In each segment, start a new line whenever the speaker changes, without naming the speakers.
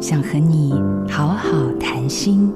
想和你好好谈心。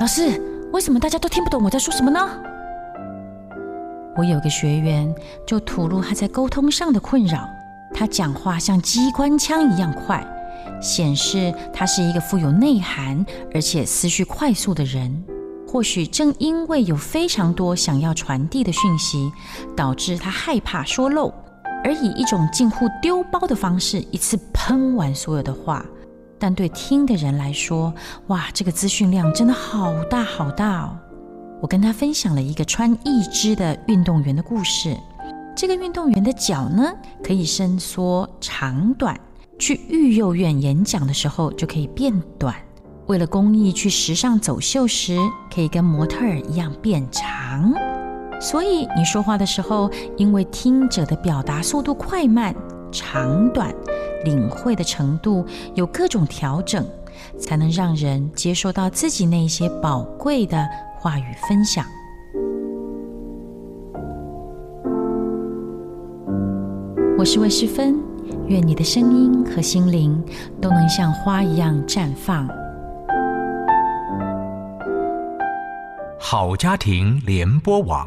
老师，为什么大家都听不懂我在说什么呢？我有个学员就吐露他在沟通上的困扰，他讲话像机关枪一样快，显示他是一个富有内涵而且思绪快速的人。或许正因为有非常多想要传递的讯息，导致他害怕说漏，而以一种近乎丢包的方式一次喷完所有的话。但对听的人来说，哇，这个资讯量真的好大好大哦！我跟他分享了一个穿义肢的运动员的故事。这个运动员的脚呢，可以伸缩长短，去育幼院演讲的时候就可以变短。为了公益去时尚走秀时，可以跟模特儿一样变长。所以你说话的时候，因为听者的表达速度快慢、长短、领会的程度有各种调整，才能让人接受到自己那些宝贵的话语分享。我是魏诗芬，愿你的声音和心灵都能像花一样绽放。
好家庭联播网，